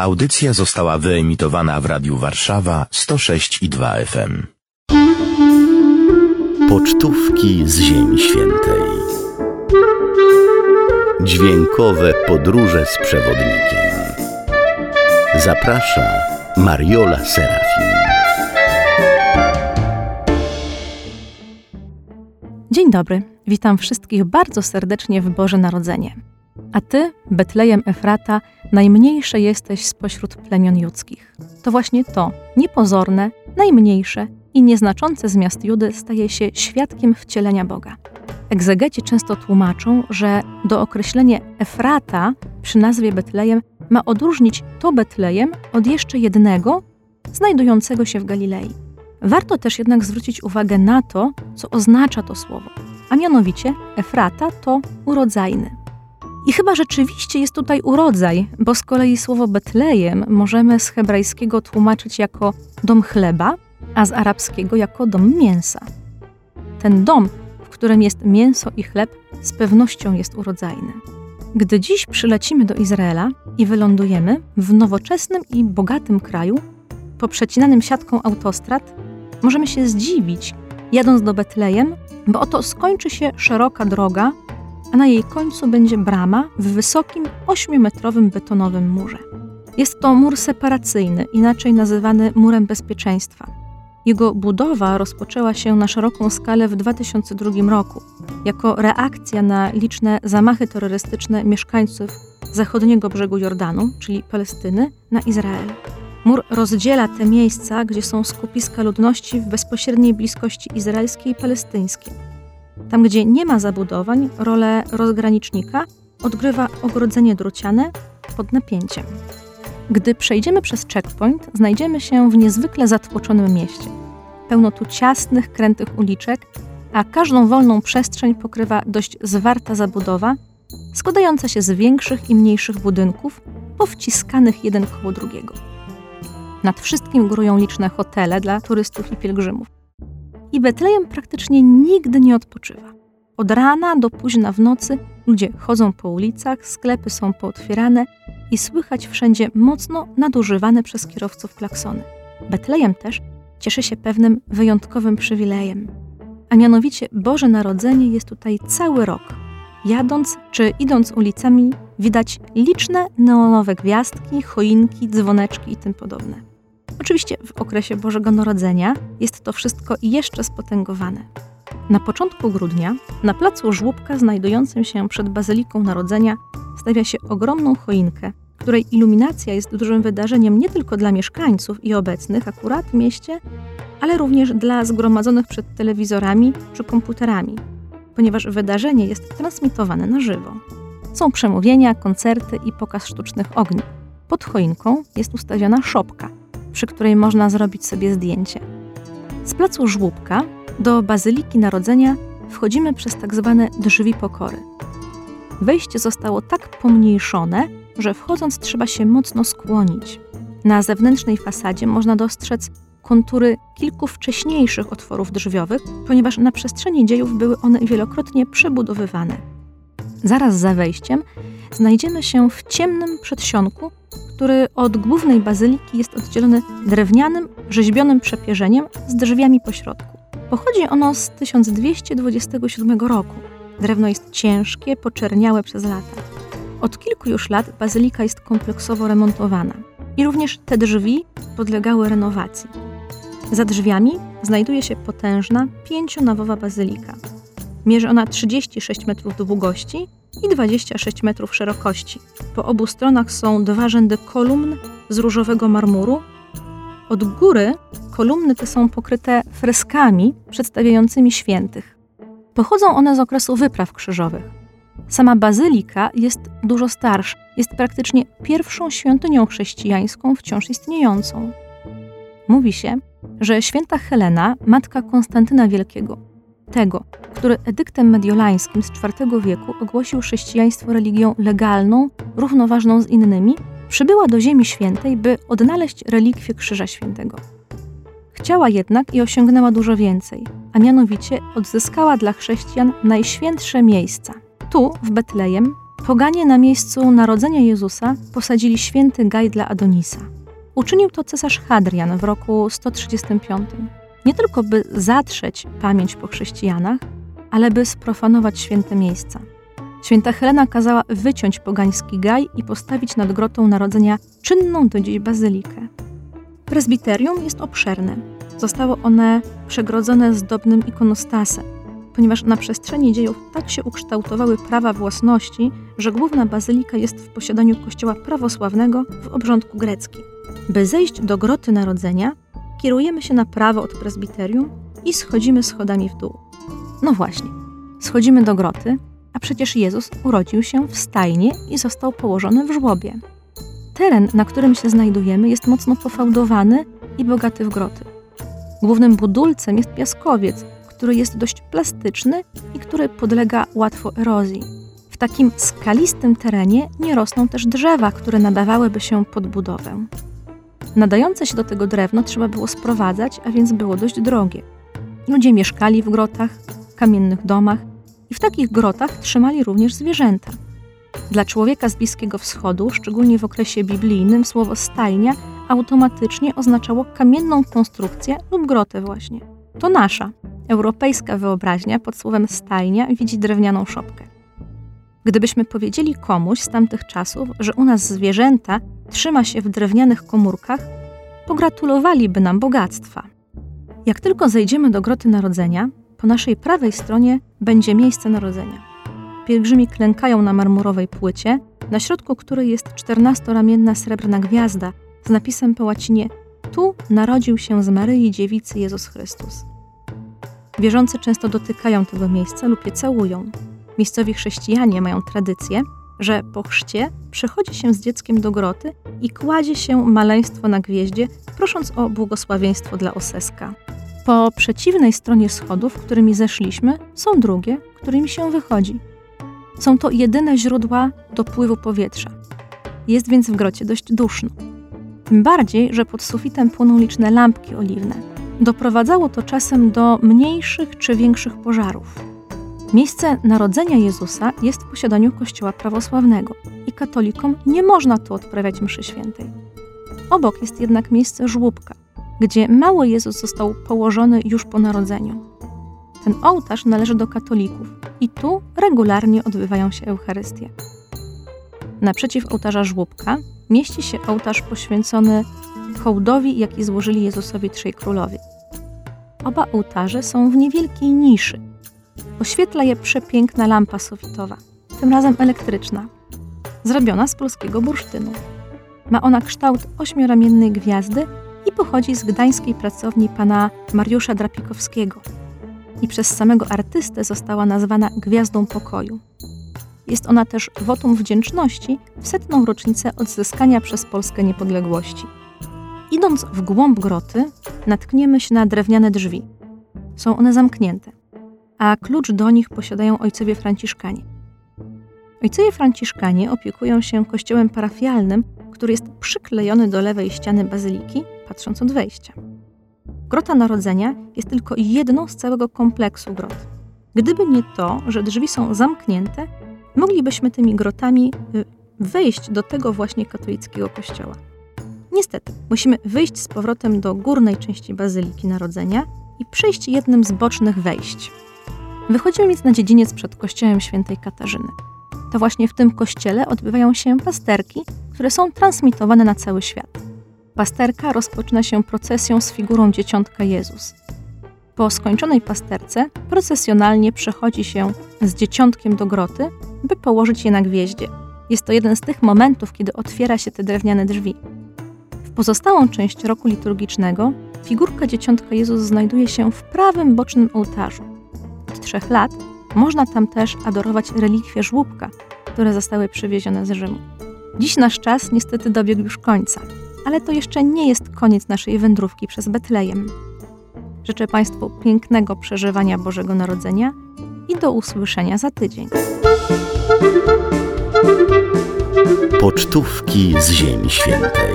Audycja została wyemitowana w Radiu Warszawa 106 i 2 FM. Pocztówki z Ziemi Świętej. Dźwiękowe podróże z przewodnikiem. Zaprasza Mariola Serafin. Dzień dobry, witam wszystkich bardzo serdecznie w Boże Narodzenie. A ty, Betlejem Efrata, najmniejsze jesteś spośród plemion judzkich. To właśnie to, niepozorne, najmniejsze i nieznaczące z miast Judy staje się świadkiem wcielenia Boga. Egzegeci często tłumaczą, że do określenia Efrata przy nazwie Betlejem ma odróżnić to Betlejem od jeszcze jednego, znajdującego się w Galilei. Warto też jednak zwrócić uwagę na to, co oznacza to słowo, a mianowicie Efrata to urodzajny. I chyba rzeczywiście jest tutaj urodzaj, bo z kolei słowo Betlejem możemy z hebrajskiego tłumaczyć jako dom chleba, a z arabskiego jako dom mięsa. Ten dom, w którym jest mięso i chleb, z pewnością jest urodzajny. Gdy dziś przylecimy do Izraela i wylądujemy w nowoczesnym i bogatym kraju, poprzecinanym siatką autostrad, możemy się zdziwić, jadąc do Betlejem, bo oto skończy się szeroka droga, a na jej końcu będzie brama w wysokim, ośmiometrowym betonowym murze. Jest to mur separacyjny, inaczej nazywany murem bezpieczeństwa. Jego budowa rozpoczęła się na szeroką skalę w 2002 roku, jako reakcja na liczne zamachy terrorystyczne mieszkańców zachodniego brzegu Jordanu, czyli Palestyny, na Izrael. Mur rozdziela te miejsca, gdzie są skupiska ludności w bezpośredniej bliskości izraelskiej i palestyńskiej. Tam, gdzie nie ma zabudowań, rolę rozgranicznika odgrywa ogrodzenie druciane pod napięciem. Gdy przejdziemy przez checkpoint, znajdziemy się w niezwykle zatłoczonym mieście. Pełno tu ciasnych, krętych uliczek, a każdą wolną przestrzeń pokrywa dość zwarta zabudowa, składająca się z większych i mniejszych budynków, powciskanych jeden koło drugiego. Nad wszystkim górują liczne hotele dla turystów i pielgrzymów. I Betlejem praktycznie nigdy nie odpoczywa. Od rana do późna w nocy ludzie chodzą po ulicach, sklepy są pootwierane i słychać wszędzie mocno nadużywane przez kierowców klaksony. Betlejem też cieszy się pewnym wyjątkowym przywilejem. A mianowicie Boże Narodzenie jest tutaj cały rok. Jadąc czy idąc ulicami widać liczne neonowe gwiazdki, choinki, dzwoneczki i tym podobne. Oczywiście w okresie Bożego Narodzenia jest to wszystko jeszcze spotęgowane. Na początku grudnia na placu Żłóbka znajdującym się przed Bazyliką Narodzenia stawia się ogromną choinkę, której iluminacja jest dużym wydarzeniem nie tylko dla mieszkańców i obecnych akurat w mieście, ale również dla zgromadzonych przed telewizorami czy komputerami, ponieważ wydarzenie jest transmitowane na żywo. Są przemówienia, koncerty i pokaz sztucznych ogni. Pod choinką jest ustawiona szopka, przy której można zrobić sobie zdjęcie. Z placu Żłóbka do Bazyliki Narodzenia wchodzimy przez tak zwane drzwi pokory. Wejście zostało tak pomniejszone, że wchodząc trzeba się mocno skłonić. Na zewnętrznej fasadzie można dostrzec kontury kilku wcześniejszych otworów drzwiowych, ponieważ na przestrzeni dziejów były one wielokrotnie przebudowywane. Zaraz za wejściem znajdziemy się w ciemnym przedsionku, który od głównej bazyliki jest oddzielony drewnianym, rzeźbionym przepierzeniem z drzwiami pośrodku. Pochodzi ono z 1227 roku. Drewno jest ciężkie, poczerniałe przez lata. Od kilku już lat bazylika jest kompleksowo remontowana i również te drzwi podlegały renowacji. Za drzwiami znajduje się potężna, pięcionawowa bazylika. Mierzy ona 36 metrów długości i 26 metrów szerokości. Po obu stronach są dwa rzędy kolumn z różowego marmuru. Od góry kolumny te są pokryte freskami przedstawiającymi świętych. Pochodzą one z okresu wypraw krzyżowych. Sama bazylika jest dużo starsza, jest praktycznie pierwszą świątynią chrześcijańską wciąż istniejącą. Mówi się, że święta Helena, matka Konstantyna Wielkiego, tego, który edyktem mediolańskim z IV wieku ogłosił chrześcijaństwo religią legalną, równoważną z innymi, przybyła do Ziemi Świętej, by odnaleźć relikwie Krzyża Świętego. Chciała jednak i osiągnęła dużo więcej, a mianowicie odzyskała dla chrześcijan najświętsze miejsca. Tu, w Betlejem, Poganie na miejscu narodzenia Jezusa posadzili święty gaj dla Adonisa. Uczynił to cesarz Hadrian w roku 135. Nie tylko by zatrzeć pamięć po chrześcijanach, ale by sprofanować święte miejsca. Święta Helena kazała wyciąć pogański gaj i postawić nad grotą narodzenia czynną do dziś bazylikę. Prezbiterium jest obszerne. Zostało one przegrodzone zdobnym ikonostasem, ponieważ na przestrzeni dziejów tak się ukształtowały prawa własności, że główna bazylika jest w posiadaniu kościoła prawosławnego w obrządku greckim. By zejść do groty narodzenia, kierujemy się na prawo od prezbiterium i schodzimy schodami w dół. No właśnie, schodzimy do groty, a przecież Jezus urodził się w stajnie i został położony w żłobie. Teren, na którym się znajdujemy, jest mocno pofałdowany i bogaty w groty. Głównym budulcem jest piaskowiec, który jest dość plastyczny i który podlega łatwo erozji. W takim skalistym terenie nie rosną też drzewa, które nadawałyby się pod budowę. Nadające się do tego drewno trzeba było sprowadzać, a więc było dość drogie. Ludzie mieszkali w grotach, kamiennych domach i w takich grotach trzymali również zwierzęta. Dla człowieka z Bliskiego Wschodu, szczególnie w okresie biblijnym, słowo stajnia automatycznie oznaczało kamienną konstrukcję lub grotę właśnie. To nasza, europejska wyobraźnia pod słowem stajnia widzi drewnianą szopkę. Gdybyśmy powiedzieli komuś z tamtych czasów, że u nas zwierzęta trzyma się w drewnianych komórkach, pogratulowaliby nam bogactwa. Jak tylko zejdziemy do groty narodzenia, po naszej prawej stronie będzie miejsce narodzenia. Pielgrzymi klękają na marmurowej płycie, na środku której jest czternastoramienna srebrna gwiazda z napisem po łacinie Tu narodził się z Maryi Dziewicy Jezus Chrystus. Wierzący często dotykają tego miejsca lub je całują. Miejscowi chrześcijanie mają tradycję, że po chrzcie przychodzi się z dzieckiem do groty i kładzie się maleństwo na gwieździe, prosząc o błogosławieństwo dla oseska. Po przeciwnej stronie schodów, którymi zeszliśmy, są drugie, którymi się wychodzi. Są to jedyne źródła dopływu powietrza. Jest więc w grocie dość duszno. Tym bardziej, że pod sufitem płoną liczne lampki oliwne. Doprowadzało to czasem do mniejszych czy większych pożarów. Miejsce narodzenia Jezusa jest w posiadaniu Kościoła prawosławnego i katolikom nie można tu odprawiać mszy świętej. Obok jest jednak miejsce żłóbka, gdzie mały Jezus został położony już po narodzeniu. Ten ołtarz należy do katolików i tu regularnie odbywają się Eucharystie. Naprzeciw ołtarza żłóbka mieści się ołtarz poświęcony hołdowi, jaki złożyli Jezusowi trzej królowie. Oba ołtarze są w niewielkiej niszy. Oświetla je przepiękna lampa sufitowa, tym razem elektryczna, zrobiona z polskiego bursztynu. Ma ona kształt ośmioramiennej gwiazdy i pochodzi z gdańskiej pracowni pana Mariusza Drapikowskiego. I przez samego artystę została nazwana Gwiazdą Pokoju. Jest ona też wotum wdzięczności w setną rocznicę odzyskania przez Polskę niepodległości. Idąc w głąb groty, natkniemy się na drewniane drzwi. Są one zamknięte, a klucz do nich posiadają ojcowie franciszkanie. Ojcowie franciszkanie opiekują się kościołem parafialnym, który jest przyklejony do lewej ściany bazyliki, patrząc od wejścia. Grota Narodzenia jest tylko jedną z całego kompleksu grot. Gdyby nie to, że drzwi są zamknięte, moglibyśmy tymi grotami y, wejść do tego właśnie katolickiego kościoła. Niestety, musimy wyjść z powrotem do górnej części Bazyliki Narodzenia i przejść jednym z bocznych wejść. Wychodzimy więc na dziedziniec przed kościołem świętej Katarzyny. To właśnie w tym kościele odbywają się pasterki, które są transmitowane na cały świat. Pasterka rozpoczyna się procesją z figurą dzieciątka Jezus. Po skończonej pasterce procesjonalnie przechodzi się z dzieciątkiem do groty, by położyć je na gwieździe. Jest to jeden z tych momentów, kiedy otwiera się te drewniane drzwi. W pozostałą część roku liturgicznego figurka dzieciątka Jezus znajduje się w prawym bocznym ołtarzu. Lat można tam też adorować relikwie żłóbka, które zostały przywiezione z Rzymu. Dziś nasz czas niestety dobiegł już końca, ale to jeszcze nie jest koniec naszej wędrówki przez Betlejem. Życzę Państwu pięknego przeżywania Bożego Narodzenia i do usłyszenia za tydzień. Pocztówki z Ziemi Świętej.